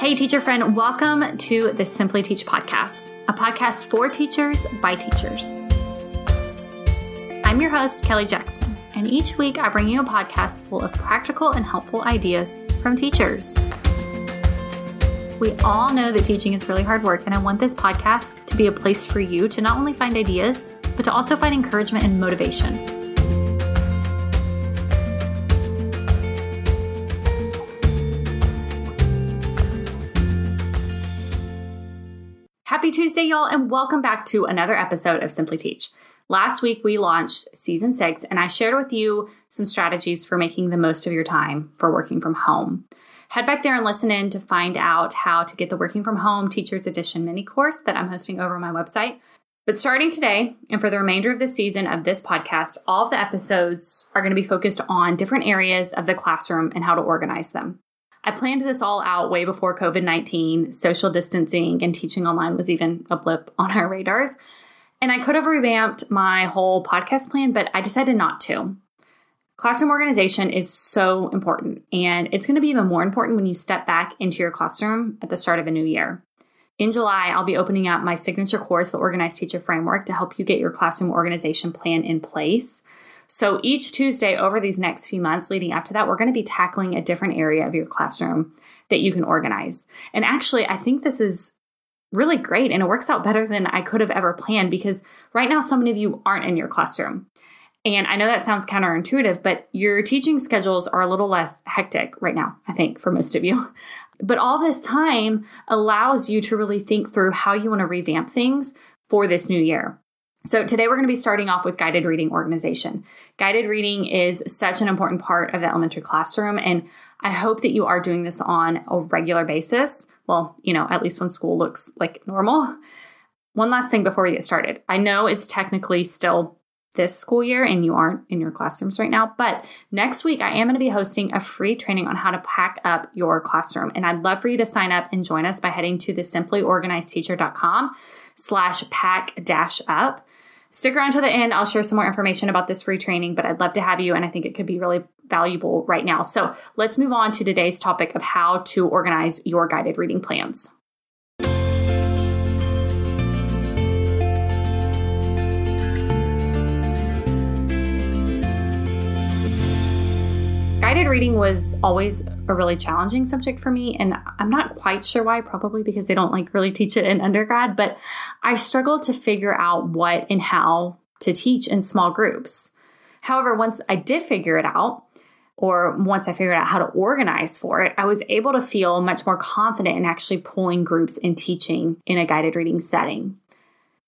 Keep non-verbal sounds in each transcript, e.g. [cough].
Hey, teacher friend, welcome to the Simply Teach podcast, a podcast for teachers by teachers. I'm your host, Kelly Jackson, and each week I bring you a podcast full of practical and helpful ideas from teachers. We all know that teaching is really hard work, and I want this podcast to be a place for you to not only find ideas, but to also find encouragement and motivation. Happy Tuesday, y'all, and welcome back to another episode of Simply Teach. Last week, we launched season six, and I shared with you some strategies for making the most of your time for working from home. Head back there and listen in to find out how to get the Working from Home Teachers Edition mini course that I'm hosting over on my website. But starting today, and for the remainder of the season of this podcast, all of the episodes are going to be focused on different areas of the classroom and how to organize them. I planned this all out way before COVID 19, social distancing, and teaching online was even a blip [laughs] on our radars. And I could have revamped my whole podcast plan, but I decided not to. Classroom organization is so important, and it's going to be even more important when you step back into your classroom at the start of a new year. In July, I'll be opening up my signature course, the Organized Teacher Framework, to help you get your classroom organization plan in place. So each Tuesday over these next few months leading up to that, we're going to be tackling a different area of your classroom that you can organize. And actually, I think this is really great and it works out better than I could have ever planned because right now, so many of you aren't in your classroom. And I know that sounds counterintuitive, but your teaching schedules are a little less hectic right now, I think, for most of you. But all this time allows you to really think through how you want to revamp things for this new year. So, today we're going to be starting off with guided reading organization. Guided reading is such an important part of the elementary classroom, and I hope that you are doing this on a regular basis. Well, you know, at least when school looks like normal. One last thing before we get started I know it's technically still this school year and you aren't in your classrooms right now. But next week, I am going to be hosting a free training on how to pack up your classroom. And I'd love for you to sign up and join us by heading to the simplyorganizedteacher.com slash pack dash up. Stick around to the end. I'll share some more information about this free training, but I'd love to have you, and I think it could be really valuable right now. So let's move on to today's topic of how to organize your guided reading plans. Guided reading was always a really challenging subject for me and i'm not quite sure why probably because they don't like really teach it in undergrad but i struggled to figure out what and how to teach in small groups however once i did figure it out or once I figured out how to organize for it, I was able to feel much more confident in actually pulling groups and teaching in a guided reading setting.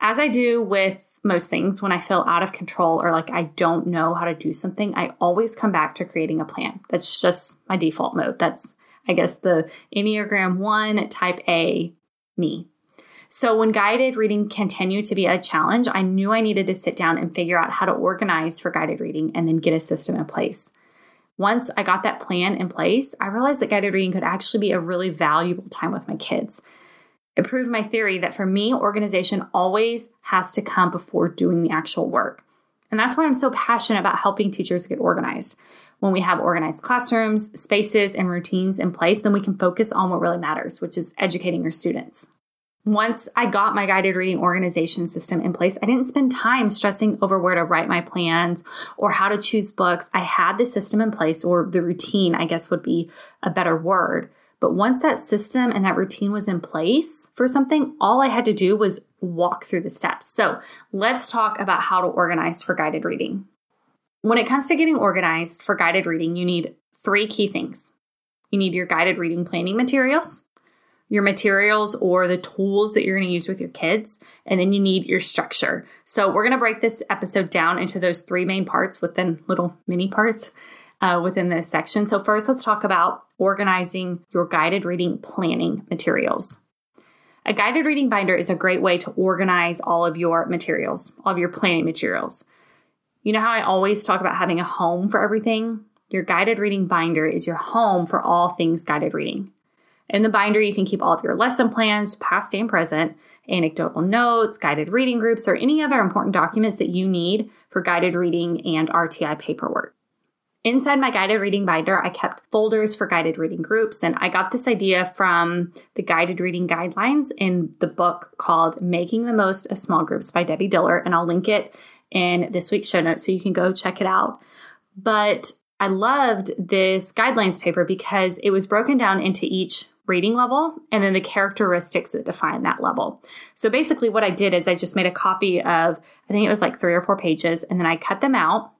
As I do with most things, when I feel out of control or like I don't know how to do something, I always come back to creating a plan. That's just my default mode. That's, I guess, the Enneagram 1 type A me. So when guided reading continued to be a challenge, I knew I needed to sit down and figure out how to organize for guided reading and then get a system in place. Once I got that plan in place, I realized that guided reading could actually be a really valuable time with my kids. It proved my theory that for me, organization always has to come before doing the actual work. And that's why I'm so passionate about helping teachers get organized. When we have organized classrooms, spaces, and routines in place, then we can focus on what really matters, which is educating your students. Once I got my guided reading organization system in place, I didn't spend time stressing over where to write my plans or how to choose books. I had the system in place, or the routine, I guess would be a better word. But once that system and that routine was in place for something, all I had to do was walk through the steps. So let's talk about how to organize for guided reading. When it comes to getting organized for guided reading, you need three key things. You need your guided reading planning materials, your materials or the tools that you're going to use with your kids, and then you need your structure. So, we're going to break this episode down into those three main parts within little mini parts uh, within this section. So, first, let's talk about organizing your guided reading planning materials. A guided reading binder is a great way to organize all of your materials, all of your planning materials. You know how I always talk about having a home for everything? Your guided reading binder is your home for all things guided reading. In the binder, you can keep all of your lesson plans, past and present, anecdotal notes, guided reading groups, or any other important documents that you need for guided reading and RTI paperwork. Inside my guided reading binder, I kept folders for guided reading groups, and I got this idea from the guided reading guidelines in the book called Making the Most of Small Groups by Debbie Diller, and I'll link it in this week's show notes so you can go check it out. But I loved this guidelines paper because it was broken down into each reading level and then the characteristics that define that level. So basically, what I did is I just made a copy of, I think it was like three or four pages, and then I cut them out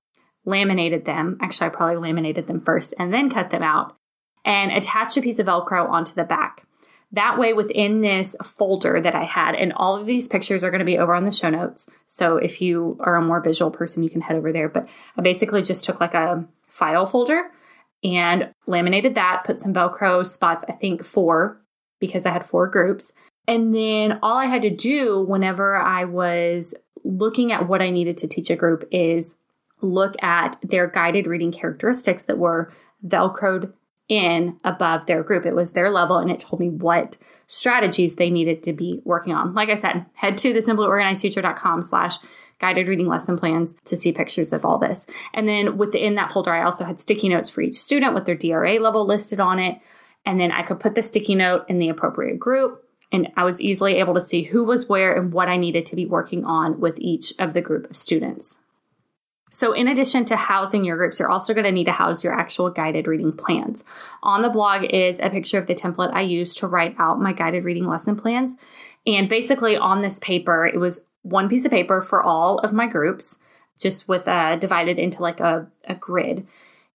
laminated them. Actually, I probably laminated them first and then cut them out and attached a piece of Velcro onto the back. That way, within this folder that I had, and all of these pictures are going to be over on the show notes. So if you are a more visual person, you can head over there. But I basically just took like a file folder and laminated that, put some Velcro spots, I think four, because I had four groups. And then all I had to do whenever I was looking at what I needed to teach a group is look at their guided reading characteristics that were velcroed in above their group. It was their level and it told me what strategies they needed to be working on. Like I said, head to the simplyorganizedteacher.com slash guided reading lesson plans to see pictures of all this. And then within that folder, I also had sticky notes for each student with their DRA level listed on it. And then I could put the sticky note in the appropriate group. And I was easily able to see who was where and what I needed to be working on with each of the group of students. So, in addition to housing your groups, you're also going to need to house your actual guided reading plans. On the blog is a picture of the template I used to write out my guided reading lesson plans. And basically, on this paper, it was one piece of paper for all of my groups, just with uh, divided into like a, a grid.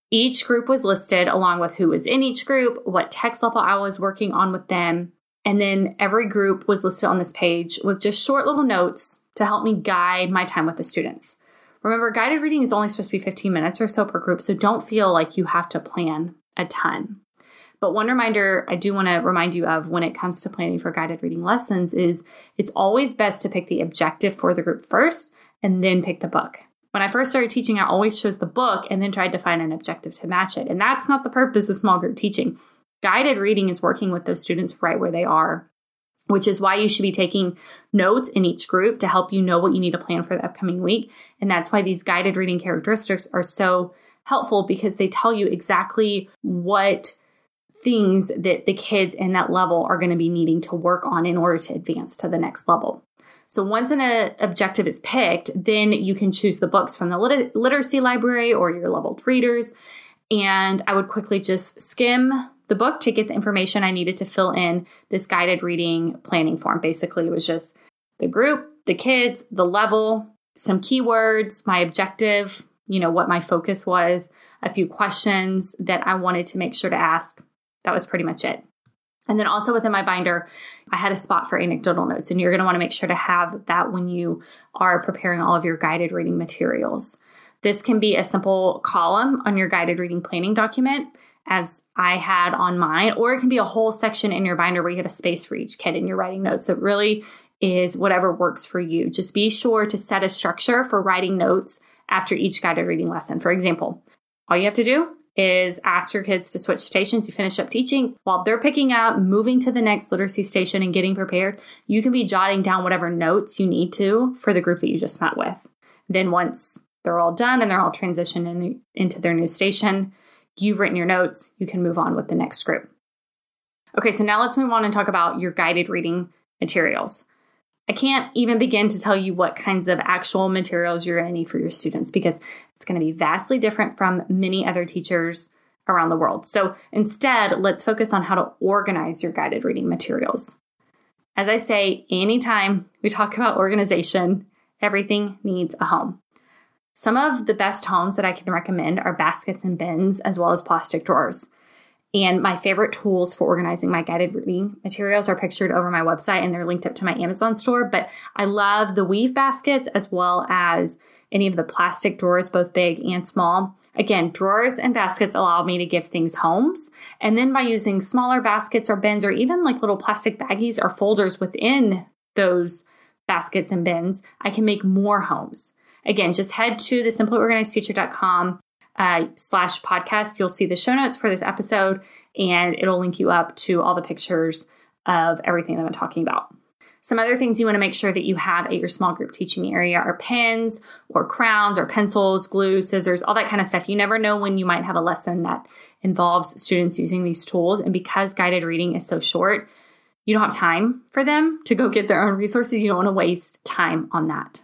Each group was listed along with who was in each group, what text level I was working on with them, and then every group was listed on this page with just short little notes to help me guide my time with the students. Remember, guided reading is only supposed to be 15 minutes or so per group, so don't feel like you have to plan a ton. But one reminder I do want to remind you of when it comes to planning for guided reading lessons is it's always best to pick the objective for the group first and then pick the book. When I first started teaching, I always chose the book and then tried to find an objective to match it. And that's not the purpose of small group teaching. Guided reading is working with those students right where they are which is why you should be taking notes in each group to help you know what you need to plan for the upcoming week. And that's why these guided reading characteristics are so helpful because they tell you exactly what things that the kids in that level are going to be needing to work on in order to advance to the next level. So once an uh, objective is picked, then you can choose the books from the lit- literacy library or your leveled readers. And I would quickly just skim the book to get the information I needed to fill in this guided reading planning form. Basically, it was just the group, the kids, the level, some keywords, my objective, you know, what my focus was, a few questions that I wanted to make sure to ask. That was pretty much it. And then also within my binder, I had a spot for anecdotal notes, and you're going to want to make sure to have that when you are preparing all of your guided reading materials. This can be a simple column on your guided reading planning document as I had on mine, or it can be a whole section in your binder where you have a space for each kid and you're writing notes. It really is whatever works for you. Just be sure to set a structure for writing notes after each guided reading lesson. For example, all you have to do is ask your kids to switch stations. You finish up teaching while they're picking up, moving to the next literacy station, and getting prepared. You can be jotting down whatever notes you need to for the group that you just met with. Then, once they're all done and they're all transitioned in, into their new station, you've written your notes, you can move on with the next group. Okay, so now let's move on and talk about your guided reading materials. I can't even begin to tell you what kinds of actual materials you're going to need for your students because it's going to be vastly different from many other teachers around the world. So instead, let's focus on how to organize your guided reading materials. As I say, anytime we talk about organization, everything needs a home. Some of the best homes that I can recommend are baskets and bins, as well as plastic drawers. And my favorite tools for organizing my guided reading materials are pictured over my website and they're linked up to my Amazon store. But I love the weave baskets as well as any of the plastic drawers, both big and small. Again, drawers and baskets allow me to give things homes. And then by using smaller baskets or bins or even like little plastic baggies or folders within those baskets and bins, I can make more homes. Again, just head to the simplyorganizedteacher.com uh, slash podcast. You'll see the show notes for this episode and it'll link you up to all the pictures of everything that I'm talking about. Some other things you want to make sure that you have at your small group teaching area are pens or crowns or pencils, glue, scissors, all that kind of stuff. You never know when you might have a lesson that involves students using these tools. And because guided reading is so short, you don't have time for them to go get their own resources. You don't want to waste time on that.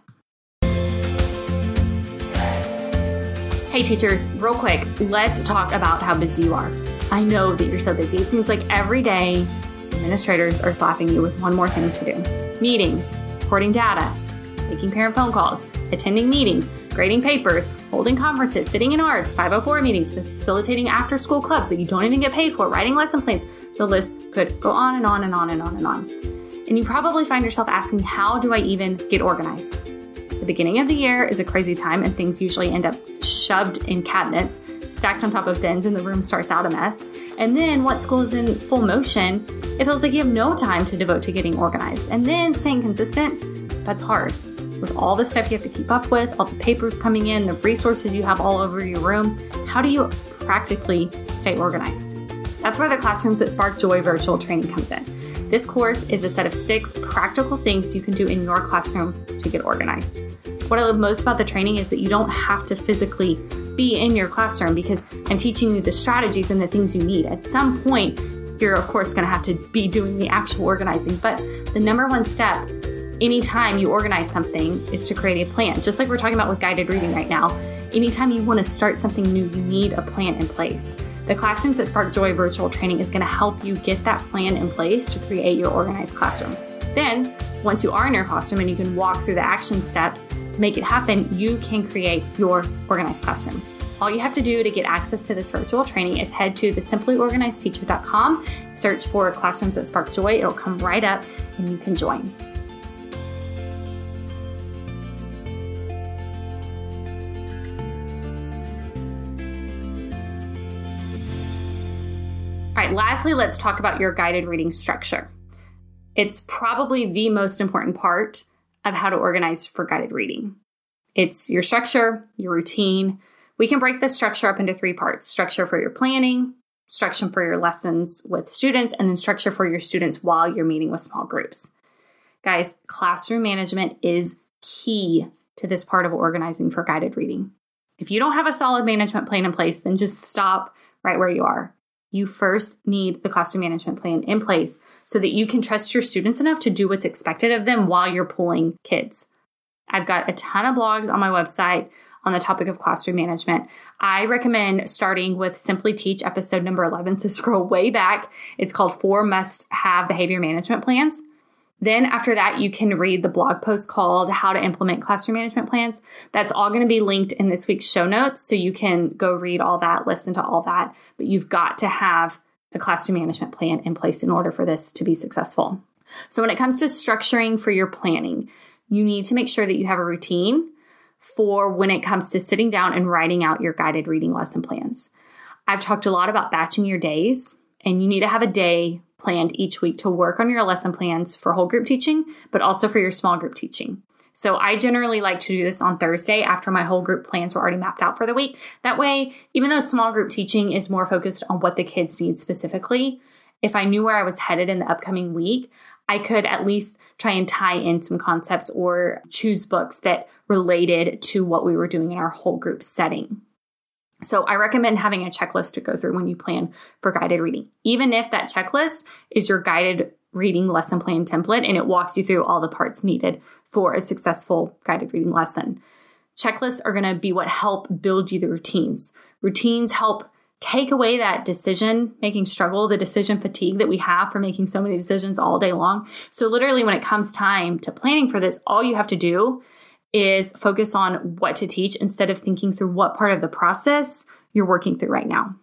Hey, teachers, real quick, let's talk about how busy you are. I know that you're so busy. It seems like every day administrators are slapping you with one more thing to do meetings, recording data, making parent phone calls, attending meetings, grading papers, holding conferences, sitting in ARDs, 504 meetings, facilitating after school clubs that you don't even get paid for, writing lesson plans. The list could go on and on and on and on and on. And you probably find yourself asking, how do I even get organized? Beginning of the year is a crazy time, and things usually end up shoved in cabinets, stacked on top of bins, and the room starts out a mess. And then once school is in full motion, it feels like you have no time to devote to getting organized. And then staying consistent, that's hard. With all the stuff you have to keep up with, all the papers coming in, the resources you have all over your room, how do you practically stay organized? That's where the Classrooms That Spark Joy virtual training comes in. This course is a set of six practical things you can do in your classroom to get organized. What I love most about the training is that you don't have to physically be in your classroom because I'm teaching you the strategies and the things you need. At some point, you're of course going to have to be doing the actual organizing, but the number one step anytime you organize something is to create a plan. Just like we're talking about with guided reading right now, anytime you want to start something new, you need a plan in place. The Classrooms that Spark Joy virtual training is going to help you get that plan in place to create your organized classroom. Then, once you are in your classroom and you can walk through the action steps to make it happen, you can create your organized classroom. All you have to do to get access to this virtual training is head to thesimplyorganizedteacher.com, search for Classrooms that Spark Joy. It'll come right up and you can join. Lastly, let's talk about your guided reading structure. It's probably the most important part of how to organize for guided reading. It's your structure, your routine. We can break the structure up into three parts structure for your planning, structure for your lessons with students, and then structure for your students while you're meeting with small groups. Guys, classroom management is key to this part of organizing for guided reading. If you don't have a solid management plan in place, then just stop right where you are you first need the classroom management plan in place so that you can trust your students enough to do what's expected of them while you're pulling kids. I've got a ton of blogs on my website on the topic of classroom management. I recommend starting with Simply Teach episode number 11. [laughs] So scroll way back. It's called Four Must Have Behavior Management Plans. Then, after that, you can read the blog post called How to Implement Classroom Management Plans. That's all going to be linked in this week's show notes. So you can go read all that, listen to all that. But you've got to have a classroom management plan in place in order for this to be successful. So, when it comes to structuring for your planning, you need to make sure that you have a routine for when it comes to sitting down and writing out your guided reading lesson plans. I've talked a lot about batching your days, and you need to have a day planned each week to work on your lesson plans for whole group teaching, but also for your small group teaching. So I generally like to do this on Thursday after my whole group plans were already mapped out for the week. That way, even though small group teaching is more focused on what the kids need specifically, if I knew where I was headed in the upcoming week, I could at least try and tie in some concepts or choose books that related to what we were doing in our whole group setting. So I recommend having a checklist to go through when you plan for guided reading. Even if that checklist is your guided reading lesson plan template and it walks you through all the parts needed for a successful guided reading lesson. Checklists are going to be what help build you the routines. Routines help take away that decision making struggle, the decision fatigue that we have for making so many decisions all day long. So literally when it comes time to planning for this, all you have to do is focus on what to teach instead of thinking through what part of the process you're working through right now.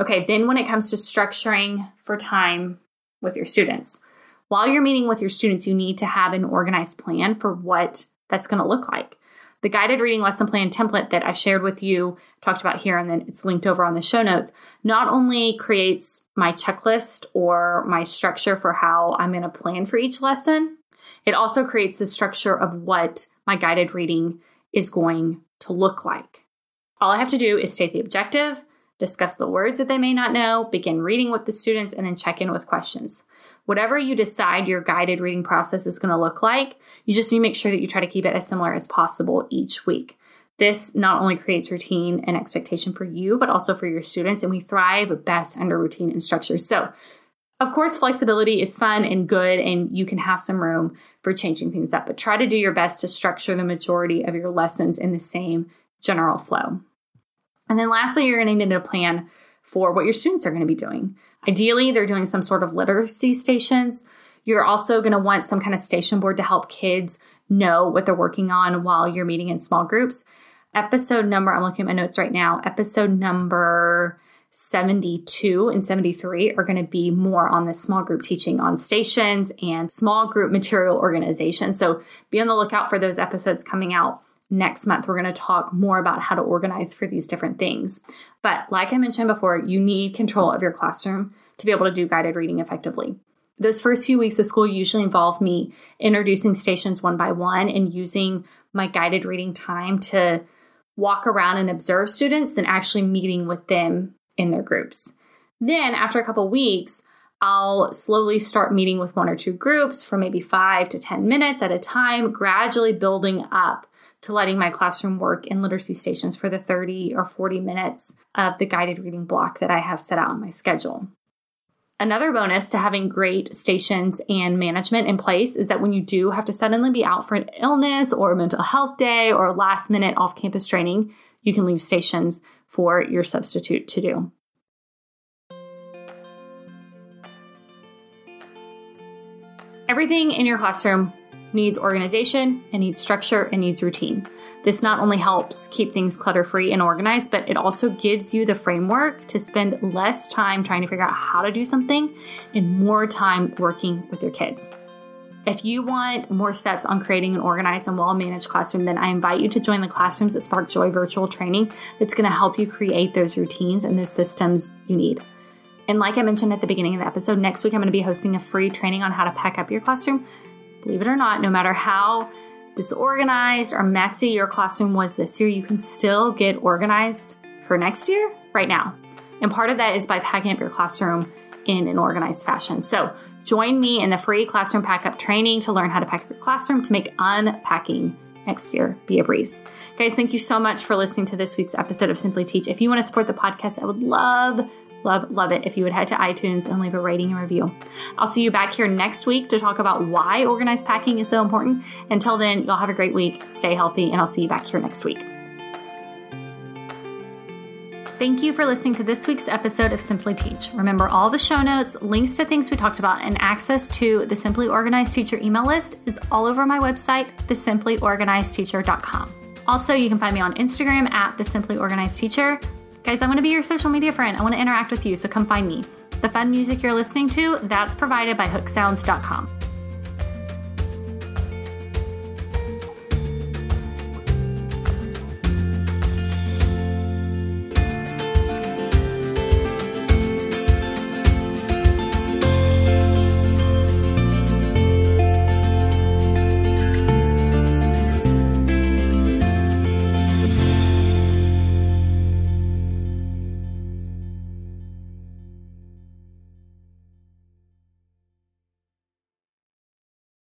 Okay, then when it comes to structuring for time with your students, while you're meeting with your students, you need to have an organized plan for what that's going to look like. The guided reading lesson plan template that I shared with you, talked about here, and then it's linked over on the show notes, not only creates my checklist or my structure for how I'm going to plan for each lesson, it also creates the structure of what my guided reading is going to look like. All I have to do is state the objective, discuss the words that they may not know, begin reading with the students, and then check in with questions. Whatever you decide your guided reading process is going to look like, you just need to make sure that you try to keep it as similar as possible each week. This not only creates routine and expectation for you, but also for your students, and we thrive best under routine and structure. So, of course, flexibility is fun and good, and you can have some room for changing things up, but try to do your best to structure the majority of your lessons in the same general flow. And then lastly, you're going to need a plan for what your students are going to be doing. Ideally, they're doing some sort of literacy stations. You're also going to want some kind of station board to help kids know what they're working on while you're meeting in small groups. Episode number, I'm looking at my notes right now, episode number 72 and 73 are going to be more on the small group teaching on stations and small group material organization. So be on the lookout for those episodes coming out next month. We're going to talk more about how to organize for these different things. But like I mentioned before, you need control of your classroom to be able to do guided reading effectively. Those first few weeks of school usually involve me introducing stations one by one and using my guided reading time to walk around and observe students than actually meeting with them in their groups. Then, after a couple weeks, I'll slowly start meeting with one or two groups for maybe five to 10 minutes at a time, gradually building up to letting my classroom work in literacy stations for the 30 or 40 minutes of the guided reading block that I have set out on my schedule. Another bonus to having great stations and management in place is that when you do have to suddenly be out for an illness or a mental health day or last minute off campus training, you can leave stations for your substitute to do. Everything in your classroom needs organization, it needs structure, it needs routine. This not only helps keep things clutter free and organized, but it also gives you the framework to spend less time trying to figure out how to do something and more time working with your kids. If you want more steps on creating an organized and well managed classroom, then I invite you to join the Classrooms that Spark Joy virtual training that's going to help you create those routines and those systems you need. And like I mentioned at the beginning of the episode, next week I'm going to be hosting a free training on how to pack up your classroom Believe it or not, no matter how disorganized or messy your classroom was this year, you can still get organized for next year right now. And part of that is by packing up your classroom in an organized fashion. So join me in the free classroom pack up training to learn how to pack up your classroom to make unpacking next year be a breeze. Guys, thank you so much for listening to this week's episode of Simply Teach. If you want to support the podcast, I would love Love, love it if you would head to iTunes and leave a rating and review. I'll see you back here next week to talk about why organized packing is so important. Until then, y'all have a great week, stay healthy, and I'll see you back here next week. Thank you for listening to this week's episode of Simply Teach. Remember, all the show notes, links to things we talked about, and access to the Simply Organized Teacher email list is all over my website, thesimplyorganizedteacher.com. Also, you can find me on Instagram at the Simply Organized Teacher. Guys, I want to be your social media friend. I want to interact with you, so come find me. The fun music you're listening to, that's provided by hooksounds.com.